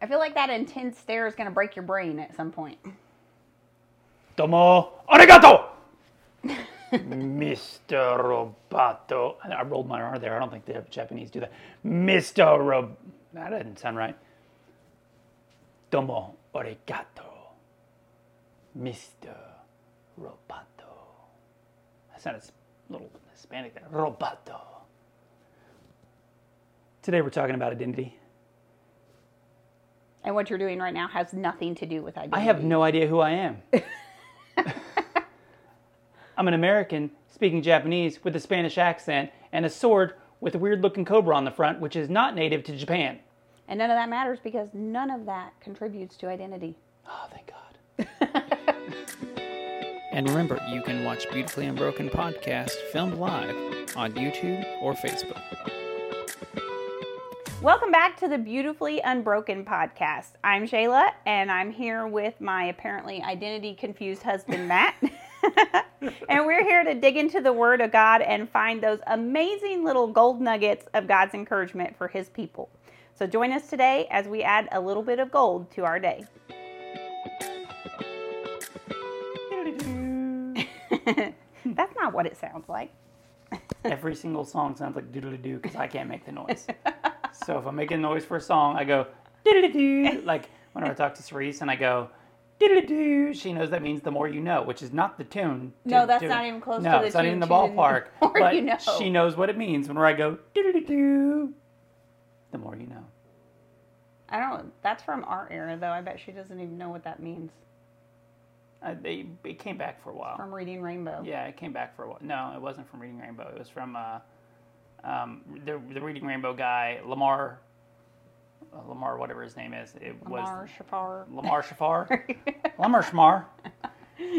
I feel like that intense stare is going to break your brain at some point. Domo arigato, Mr. Roboto. I rolled my R there. I don't think the Japanese do that. Mr. Rob. That didn't sound right. Domo arigato, Mr. Roboto. That sounded a little Hispanic there. Roboto. Today we're talking about identity. And what you're doing right now has nothing to do with identity. I have no idea who I am. I'm an American speaking Japanese with a Spanish accent and a sword with a weird looking cobra on the front, which is not native to Japan. And none of that matters because none of that contributes to identity. Oh, thank God. And remember, you can watch Beautifully Unbroken podcast filmed live on YouTube or Facebook. Welcome back to the Beautifully Unbroken podcast. I'm Shayla, and I'm here with my apparently identity confused husband, Matt. and we're here to dig into the Word of God and find those amazing little gold nuggets of God's encouragement for His people. So join us today as we add a little bit of gold to our day. That's not what it sounds like. Every single song sounds like doodly doo because I can't make the noise. so if I'm making noise for a song, I go doo. Like whenever I talk to Cerise and I go doo, she knows that means the more you know, which is not the tune. No, that's not even close no, to the it's not even tune the to the ballpark. more but you know. she knows what it means whenever I go doo. The more you know. I don't. That's from our era, though. I bet she doesn't even know what that means Uh, they it came back for a while. from reading Rainbow. Yeah, it came back for a while. No, it wasn't from Reading Rainbow. It was from uh, um, the the Reading Rainbow guy, Lamar. Uh, Lamar, whatever his name is. It Lamar was Shafar. Lamar Shafar. Lamar Shmar.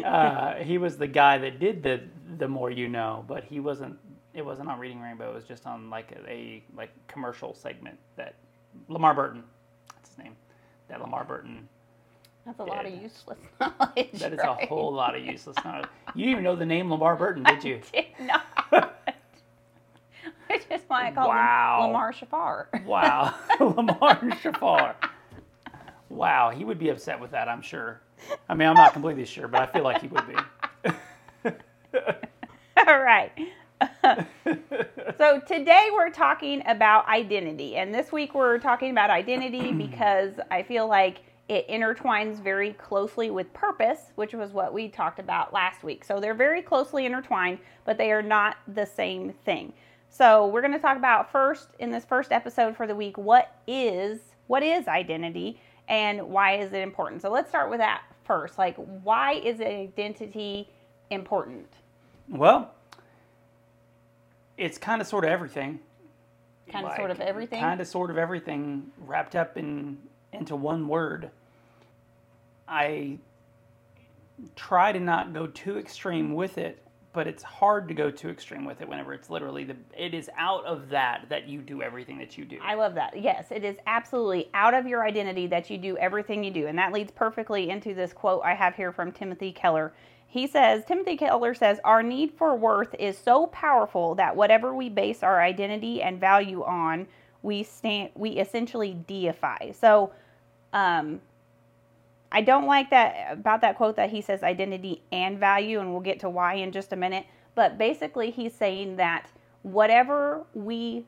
Uh, he was the guy that did the the more you know, but he wasn't. It wasn't on Reading Rainbow. It was just on like a, a like commercial segment that Lamar Burton. That's his name. That Lamar Burton. That's a lot of useless knowledge. That is right? a whole lot of useless knowledge. You didn't even know the name Lamar Burton, did you? Did not. Is why I call Wow. him Lamar Shafar. Wow, Lamar Shafar. Wow, he would be upset with that, I'm sure. I mean, I'm not completely sure, but I feel like he would be. All right. so today we're talking about identity. And this week we're talking about identity because I feel like it intertwines very closely with purpose, which was what we talked about last week. So they're very closely intertwined, but they are not the same thing. So we're going to talk about first in this first episode for the week what is what is identity and why is it important. So let's start with that first. Like why is identity important? Well, it's kind of sort of everything. Kind of sort of everything? Kind of sort of everything wrapped up in into one word. I try to not go too extreme with it, but it's hard to go too extreme with it whenever it's literally the it is out of that that you do everything that you do. I love that. Yes, it is absolutely out of your identity that you do everything you do. And that leads perfectly into this quote I have here from Timothy Keller. He says, Timothy Keller says, Our need for worth is so powerful that whatever we base our identity and value on, we stand we essentially deify. So um I don't like that about that quote that he says identity and value, and we'll get to why in just a minute. But basically, he's saying that whatever we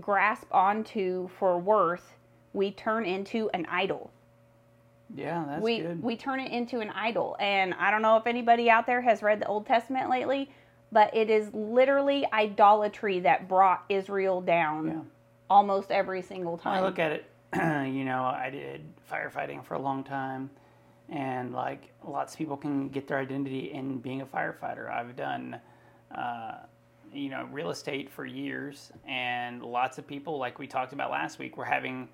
grasp onto for worth, we turn into an idol. yeah, that's we good. we turn it into an idol. And I don't know if anybody out there has read the Old Testament lately, but it is literally idolatry that brought Israel down Yeah. almost every single When I look at it, you know, I did firefighting for a long time, and like lots of people can get their identity in being a firefighter. I've done, uh, you know, real estate for years, and lots of people, like we talked about last week, were having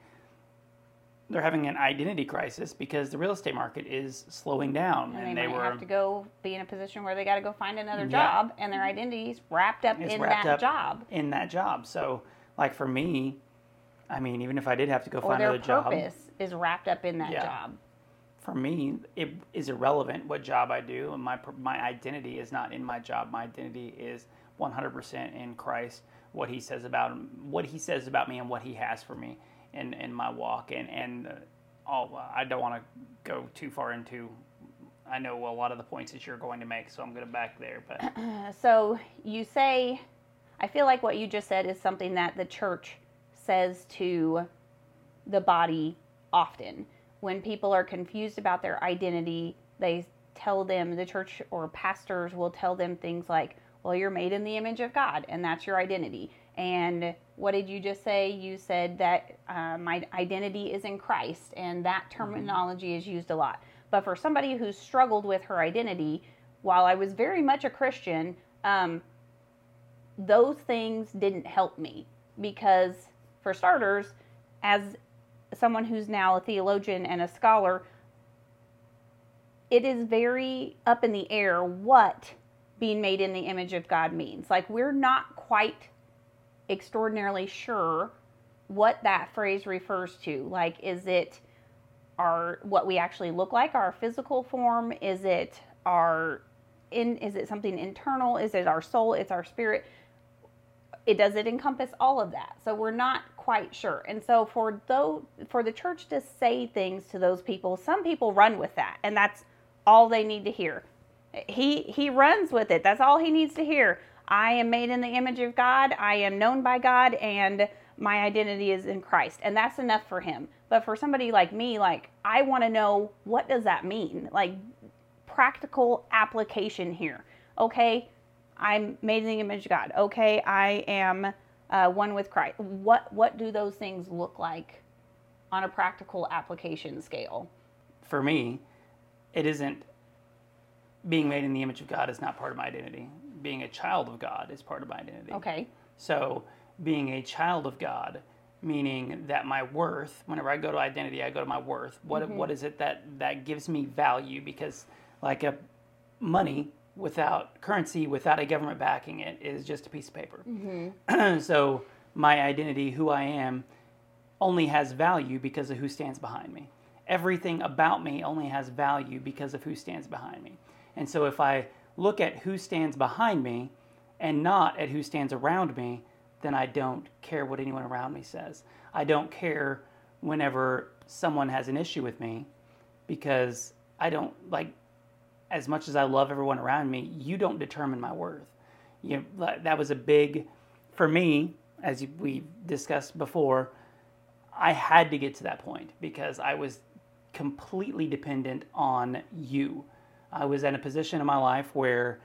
they're having an identity crisis because the real estate market is slowing down, and they, might have to go be in a position where they got to go find another Yeah. job, and their identity's wrapped up in wrapped that up job. in that job. So, like for me, I mean, even if I did have to go Or find their another job, purpose is wrapped up in that Yeah. job. For me, it is irrelevant what job I do, and my my identity is not in my job. My identity is 100% in Christ. What He says about what He says about me, and what He has for me, in in my walk, and and uh, all, I don't want to go too far into. I know a lot of the points that you're going to make, so I'm going to back there. But So you say, I feel like what you just said is something that the church says to the body often. When people are confused about their identity, they tell them, the church or pastors will tell them things like, well, you're made in the image of God, and that's your identity. And what did you just say? You said that uh, my identity is in Christ, and that terminology is used a lot. But for somebody who struggled with her identity, while I was very much a Christian, um, those things didn't help me because, for starters, as someone who's now a theologian and a scholar, it is very up in the air what being made in the image of God means. Like, we're not quite extraordinarily sure what that phrase refers to. Like, is it our what we actually look like, our physical form? Is it our in is it something internal? Is it our soul? It's our spirit? It does it encompass all of that. So we're not quite sure. And so for though for the church to say things to those people, some people run with that, and that's all they need to hear. He he runs with it. That's all he needs to hear. I am made in the image of God. I am known by God and my identity is in Christ. And that's enough for him. But for somebody like me, like I want to know what does that mean? Like practical application here. Okay, I'm made in the image of God. Okay, I am uh, one with Christ. What what do those things look like on a practical application scale? for me, it isn't being made in the image of God is not part of my identity. Being a child of God is part of my identity. Okay. So, being a child of God, meaning that my worth, whenever I go to identity, I go to my worth. What what is it that that gives me value? Because like a money without currency, without a government backing it, is just a piece of paper. Mm-hmm. so my identity, who I am, only has value because of who stands behind me. Everything about me only has value because of who stands behind me. And so if I look at who stands behind me and not at who stands around me, then I don't care what anyone around me says. I don't care whenever someone has an issue with me because I don't like as much as I love everyone around me, you don't determine my worth. You know, that was a big for me as we discussed before. I had to get to that point because I was completely dependent on you. I was in a position in my life where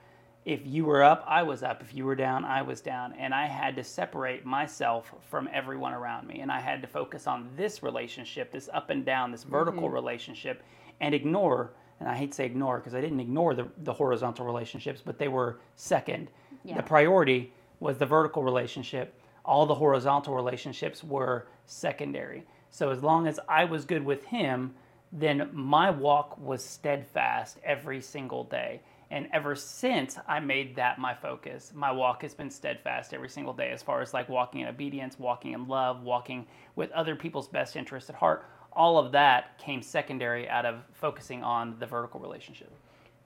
if you were up, I was up. If you were down, I was down. And I had to separate myself from everyone around me. And I had to focus on this relationship, this up and down, this vertical mm-hmm. relationship, and ignore, and I hate to say ignore because I didn't ignore the, the horizontal relationships, but they were second. Yeah. The priority was the vertical relationship. All the horizontal relationships were secondary. So as long as I was good with him, then my walk was steadfast every single day. And ever since I made that my focus, my walk has been steadfast every single day as far as like walking in obedience, walking in love, walking with other people's best interests at heart. All of that came secondary out of focusing on the vertical relationship.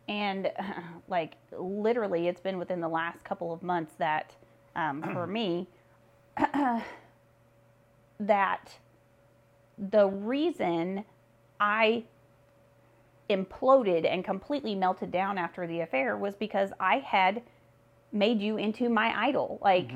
And like literally, it's been within the last couple of months that, um, for me, that the reason I imploded and completely melted down after the affair was because I had made you into my idol. Like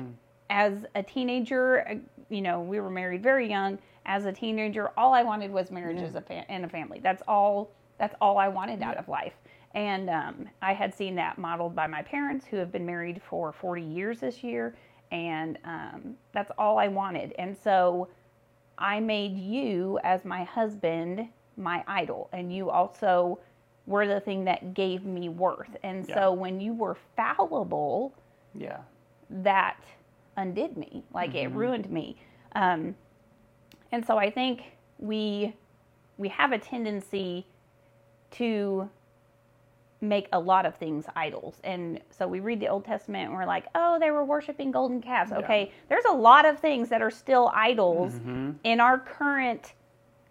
as a teenager, uh, you know, we were married very young. As a teenager, all I wanted was marriage as a fa- and a family. That's all. That's all I wanted out of life. And um, I had seen that modeled by my parents, who have been married for 40 years this year, and um, that's all I wanted. And so I made you as my husband my idol, and you also were the thing that gave me worth. And Yeah. so when you were fallible, Yeah. that undid me. Like it ruined me. Um, and so I think we we have a tendency to make a lot of things idols. And so we read the Old Testament and we're like, oh, they were worshiping golden calves. Okay, there's a lot of things that are still idols in our current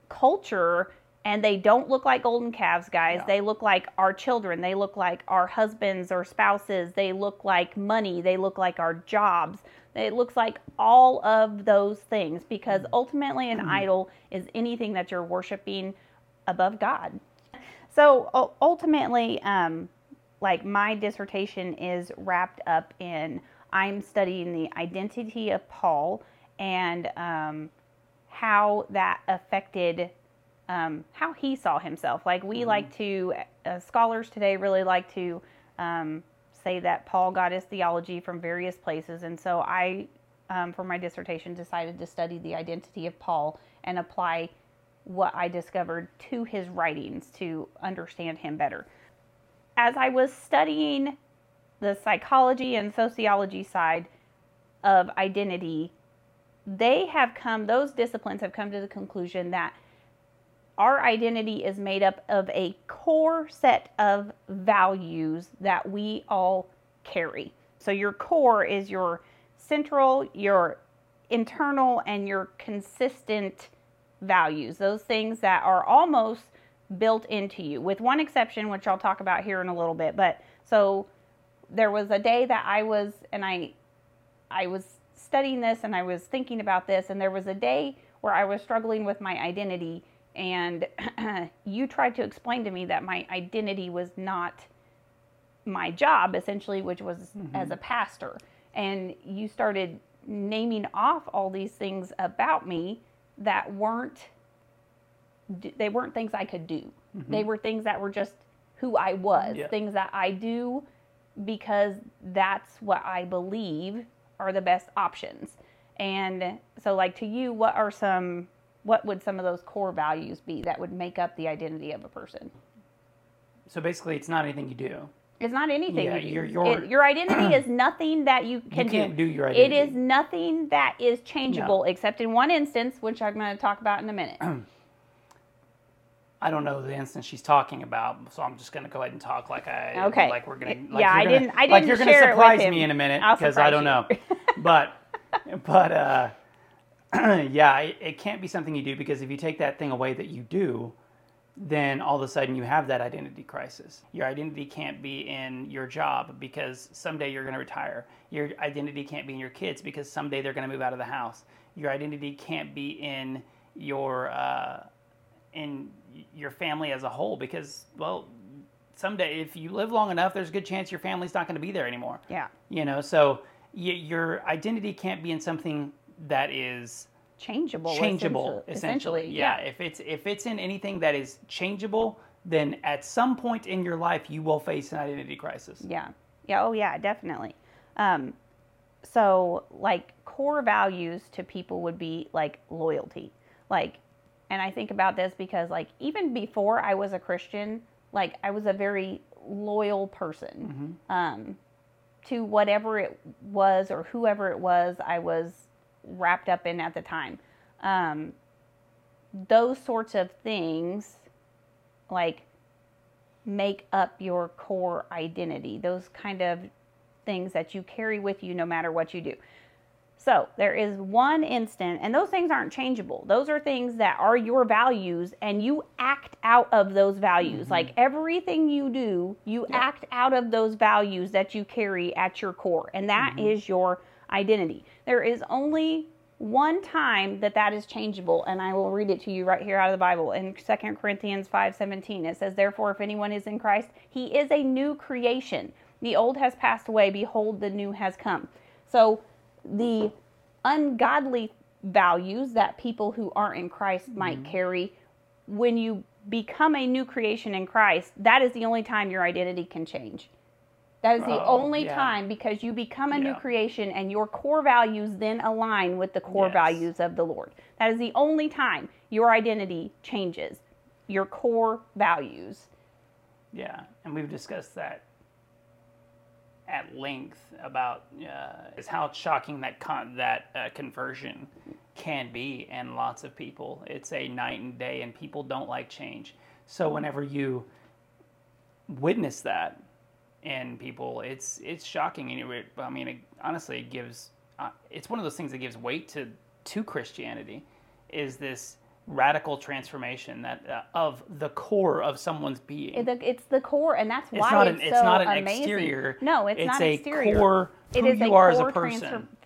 culture and they don't look like golden calves, guys. Yeah. They look like our children. They look like our husbands or spouses. They look like money. They look like our jobs. It looks like all of those things because ultimately an idol is anything that you're worshiping above God. So ultimately, um, like my dissertation is wrapped up in I'm studying the identity of Paul and um, how that affected um, how he saw himself. Like we like to, uh, scholars today really like to um, say that Paul got his theology from various places, and so I, um, for my dissertation, decided to study the identity of Paul and apply what I discovered to his writings to understand him better. As I was studying the psychology and sociology side of identity, they have come, those disciplines have come to the conclusion that our identity is made up of a core set of values that we all carry. So your core is your central, your internal, and your consistent values. Those things that are almost built into you, with one exception, which I'll talk about here in a little bit. But so there was a day that I was, and I, I was studying this and I was thinking about this, and there was a day where I was struggling with my identity, and you tried to explain to me that my identity was not my job, essentially, which was mm-hmm. as a pastor. And you started naming off all these things about me that weren't they weren't things I could do. Mm-hmm. They were things that were just who I was, Yeah. things that I do because that's what I believe are the best options. And so like to you, what are some what would some of those core values be that would make up the identity of a person? So basically, it's not anything you do. It's not anything. Yeah, you do. your- your- It- your identity is nothing that you can you can't do your It is nothing that is changeable, No. except in one instance, which I'm going to talk about in a minute. I don't know the instance she's talking about, so I'm just going to go ahead and talk like I Okay. like we're going to. Yeah, I didn't- I didn't Like you're it with surprise me in a minute because I don't know. but but uh, yeah, it, it can't be something you do because if you take that thing away that you do, then all of a sudden you have that identity crisis. Your identity can't be in your job because someday you're going to retire. Your identity can't be in your kids because someday they're going to move out of the house. Your identity can't be in your uh, in your family as a whole because well someday if you live long enough there's a good chance your family's not going to be there anymore Yeah. you know so y- your identity can't be in something that is Changeable. changeable essentially. essentially yeah if it's if it's in anything that is changeable then at some point in your life you will face an identity crisis Yeah. Yeah. Oh, yeah, definitely. Um, so, like, core values to people would be like loyalty. Like, and I think about this because, like, even before I was a Christian, like, I was a very loyal person um, to whatever it was or whoever it was I was wrapped up in at the time. Um, those sorts of things, like, make up your core identity, those kind of things that you carry with you no matter what you do. So there is one instant, and those things aren't changeable. Those are things that are your values, and you act out of those values. Like everything you do, you act out of those values that you carry at your core, and that is your identity. There is only one time that that is changeable, and I will read it to you right here out of the Bible in 2 Corinthians 5:17. It says, "Therefore, if anyone is in Christ, he is a new creation. The old has passed away; behold, the new has come." So the ungodly values that people who aren't in Christ might Mm-hmm. carry when you become a new creation in Christ, that is the only time your identity can change. That is the Oh, only yeah. time because you become a new creation and your core values then align with the core Yes. values of the Lord. That is the only time your identity changes. Your core values. Yeah, and we've discussed that at length about uh, is how shocking that con- that uh, conversion can be, and lots of people. It's a night and day, and people don't like change. So whenever you witness that in people, it's it's shocking. And it, I mean, it, honestly, it gives. Uh, it's one of those things that gives weight to to Christianity. Is this radical transformation that uh, of the core of someone's being. It- It's the core, and that's It's why not it's, an- it's so not an amazing. exterior. No, it's, It's not a exterior. core It who is you a are as a core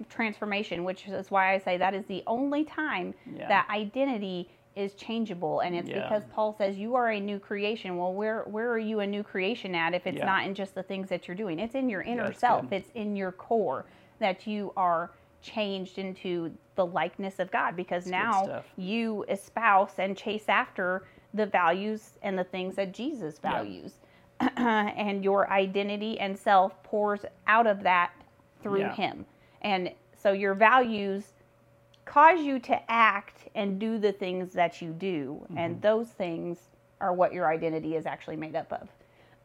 transformation, which is why I say that is the only time Yeah. that identity is changeable, and it's Yeah. because Paul says you are a new creation. Well, where where are you a new creation at if it's Yeah. not in just the things that you're doing? It's in your inner that's self. good. It's in your core that you are changed into the likeness of God because good now you espouse and chase after the values and the things that Jesus Yeah. values. and your identity and self pours out of that through Yeah. him. And so your values cause you to act and do the things that you do Mm-hmm. and those things are what your identity is actually made up of.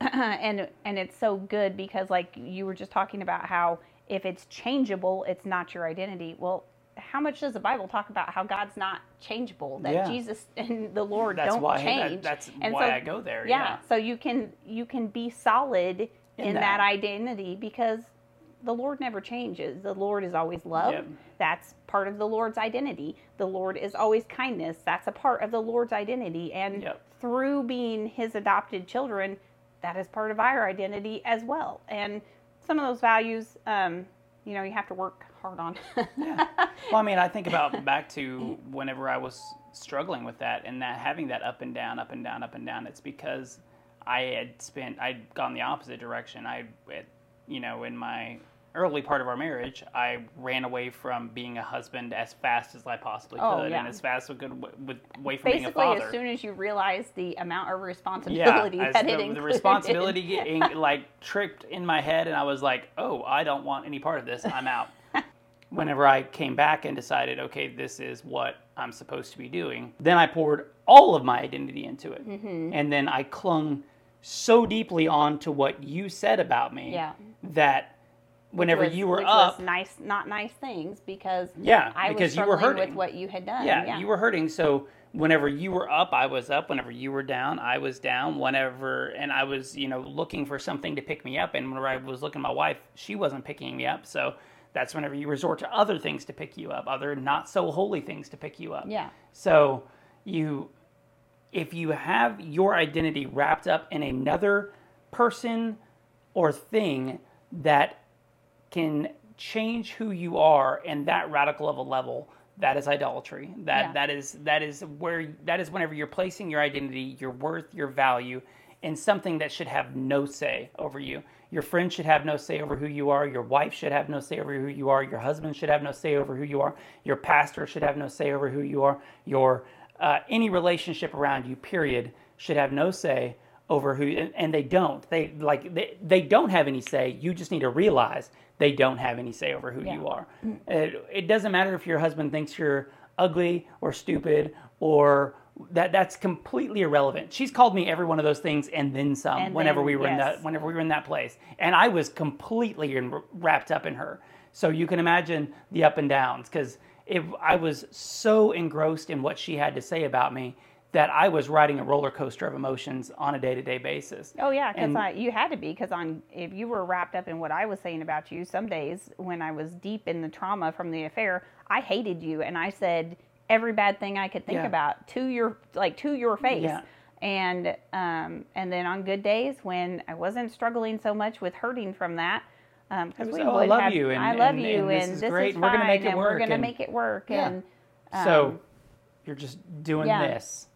and and it's so good because like you were just talking about how if it's changeable, it's not your identity. Well, how much does the Bible talk about how God's not changeable? That Yeah. Jesus and the Lord That's don't why that- change. that's And why so- I go there, Yeah, yeah. So you can you can be solid in, In that. that. identity because the Lord never changes. The Lord is always love. Yep. That's part of the Lord's identity. The Lord is always kindness. That's a part of the Lord's identity. And Yep. through being his adopted children, that is part of our identity as well. And some of those values, um, you know, you have to work hard on. Yeah. Well, I mean, I think about back to whenever I was struggling with that and that having that up and down, up and down, up and down. It's because I had spent, I'd gone the opposite direction. I, it, you know, in my early part of our marriage, I ran away from being a husband as fast as I possibly could, Oh, yeah. and as fast as I could with, away from being a father. Basically, as soon as you realize the amount of responsibility as that the, it the responsibility getting like tripped in my head, and I was like, "Oh, I don't want any part of this. I'm out." Whenever I came back and decided, okay, this is what I'm supposed to be doing, then I poured all of my identity into it, Mm-hmm. and then I clung so deeply on to what you said about me Yeah. that whenever was- you were up, nice, not nice things because Yeah, I was because you were hurting with what you had done. yeah, you were hurting. So whenever you were up, I was up. Whenever you were down, I was down. Whenever, and I was, you know, looking for something to pick me up. And whenever I was looking at my wife, she wasn't picking me up. So that's whenever you resort to other things to pick you up, other not so holy things to pick you up. Yeah. So you, if you have your identity wrapped up in another person or thing that can change who you are and that radical of a level that is idolatry. That Yeah. that is that is where that is whenever you're placing your identity your worth your value in something that should have no say over you. Your friends should have no say over who you are. Your wife should have no say over who you are. Your husband should have no say over who you are. Your pastor should have no say over who you are. Your uh, any relationship around you period should have no say over who and, and they don't. They like they, they don't have any say. You just need to realize they don't have any say over who Yeah. you are. Mm. It, it doesn't matter if your husband thinks you're ugly or stupid or that that's completely irrelevant. She's called me every one of those things and then some And whenever then, we were in that whenever we were in that place. And i was completely in, wrapped up in her. So you can imagine the up and downs because i was so engrossed in what she had to say about me that i was riding a roller coaster of emotions on a day-to-day basis Oh yeah, because And- you had to be because on if you were wrapped up in what I was saying about you, some days when I was deep in the trauma from the affair, I hated you and I said every bad thing I could think Yeah. about to your like to your face. Yeah. And um, and then on good days when I wasn't struggling so much with hurting from that, because It we "Oh, I love have, you, and- I love and- you, and this is great, is and we're gonna make it and we're work, gonna and- make it work, Yeah. and so um, you're just doing this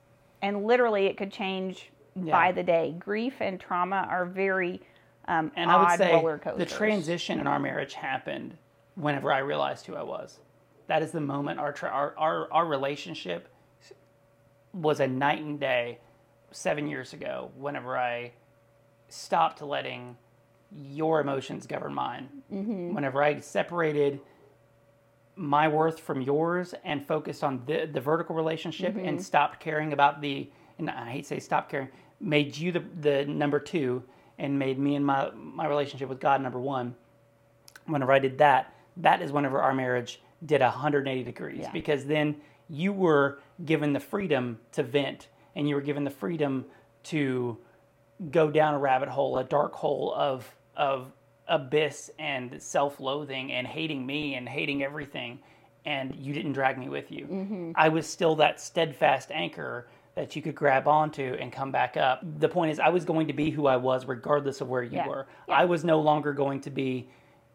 and literally it could change Yeah. by the day. Grief and trauma are very um, And odd I would say the transition in our marriage happened whenever I realized who I was. That is the moment our tra- our, our our relationship was a night and day seven years ago. Whenever I stopped letting your emotions govern mine. Mm-hmm. Whenever I separated my worth from yours and focused on the, the vertical relationship Mm-hmm. and stopped caring about the and I hate to say stop caring made you the, the number two and made me and my my relationship with God number one whenever I did that that is whenever our marriage did 180 degrees Yeah. because then you were given the freedom to vent and you were given the freedom to go down a rabbit hole, a dark hole of of abyss and self-loathing and hating me and hating everything. and you didn't drag me with you. Mm-hmm. I was still that steadfast anchor that you could grab onto and come back up. The point is, I was going to be who I was regardless of where you Yeah. were. Yeah. I was no longer going to be.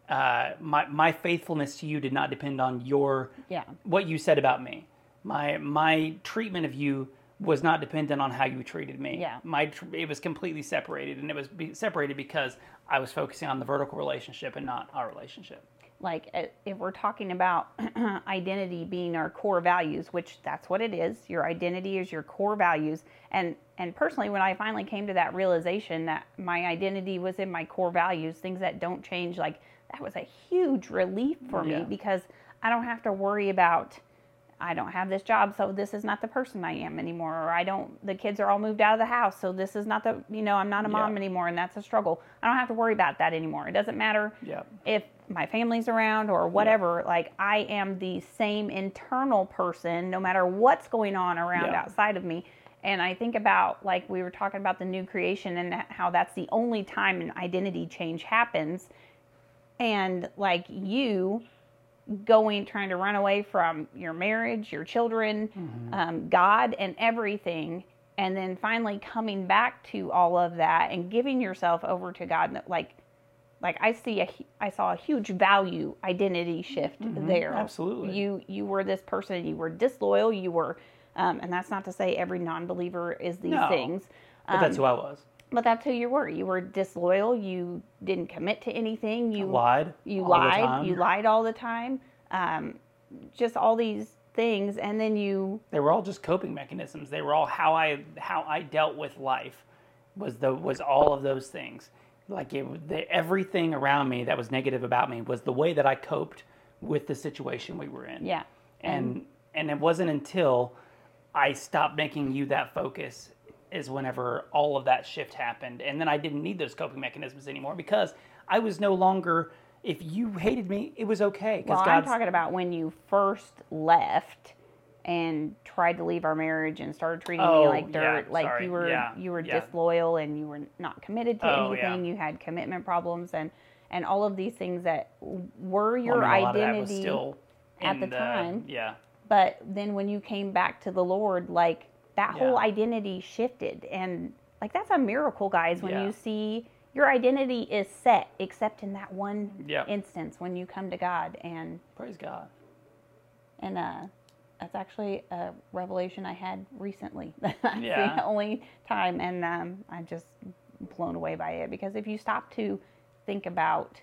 Uh, my my faithfulness to you did not depend on your Yeah. what you said about me. My my treatment of you was not dependent on how you treated me. Yeah. My it was completely separated, and it was be- separated because I was focusing on the vertical relationship and not our relationship. like uh, if we're talking about identity being our core values which that's what it is your identity is your core values and and personally when i finally came to that realization that my identity was in my core values things that don't change like that was a huge relief for Yeah. me because i don't have to worry about I don't have this job, so this is not the person I am anymore. Or I don't, the kids are all moved out of the house, so this is not the, you know, I'm not a mom Yeah. anymore, and that's a struggle. I don't have to worry about that anymore. It doesn't matter Yeah. if my family's around or whatever. Like, I am the same internal person no matter what's going on around Yeah. outside of me. And I think about, like, we were talking about the new creation and how that's the only time an identity change happens. And, like, you going trying to run away from your marriage, your children, um, God, and everything, and then finally coming back to all of that and giving yourself over to God. Like, like I see a, I saw a huge value identity shift there. absolutely. you you were this person. You were disloyal. You were, um, and that's not to say every non-believer is these No. things. But that's who I was. But that's who you were. You were disloyal. You didn't commit to anything. You Lied. you lied you lied all the time um, just all these things and then you They were all just coping mechanisms. They were all how I how I dealt with life. Was the was all of those things. Like it, the, everything around me that was negative about me was the way that I coped with the situation we were in. yeah and and it wasn't until I stopped making you that focus is whenever all of that shift happened, and then I didn't need those coping mechanisms anymore because I was no longer. If you hated me, it was okay well because i'm talking about when you first left and tried to leave our marriage and started treating me Oh, like yeah, dirt like sorry, you were yeah, you were yeah. disloyal and you were not committed to Oh, yeah. anything you had commitment problems and and all of these things that were your I mean, a lot of that was identity still at in the time. Yeah, but then when you came back to the lord like that whole identity shifted and like that's a miracle guys when Yeah. you see your identity is set except in that one Yeah. instance when you come to god and praise God. and uh that's actually a revelation i had recently that's Yeah. the only time and um i'm just blown away by it because if you stop to think about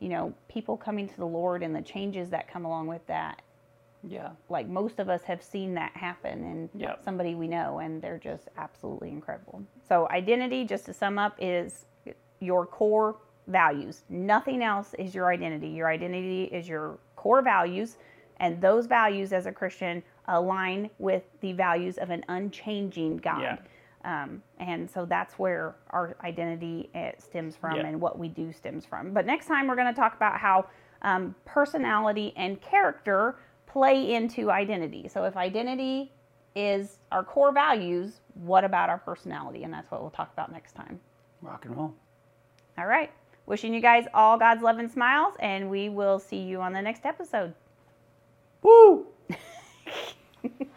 you know people coming to the lord and the changes that come along with that Yeah, like most of us have seen that happen in Yep. somebody we know and they're just absolutely incredible so identity just to sum up is your core values nothing else is your identity your identity is your core values and those values as a christian align with the values of an unchanging god Yeah. um, and so that's where our identity uh, stems from Yeah. and what we do stems from. But next time we're going to talk about how um, personality and character play into identity. So if identity is our core values, what about our personality? And that's what we'll talk about next time. rock and roll. All right. Wishing you guys all God's love and smiles, and we will see you on the next episode. Woo!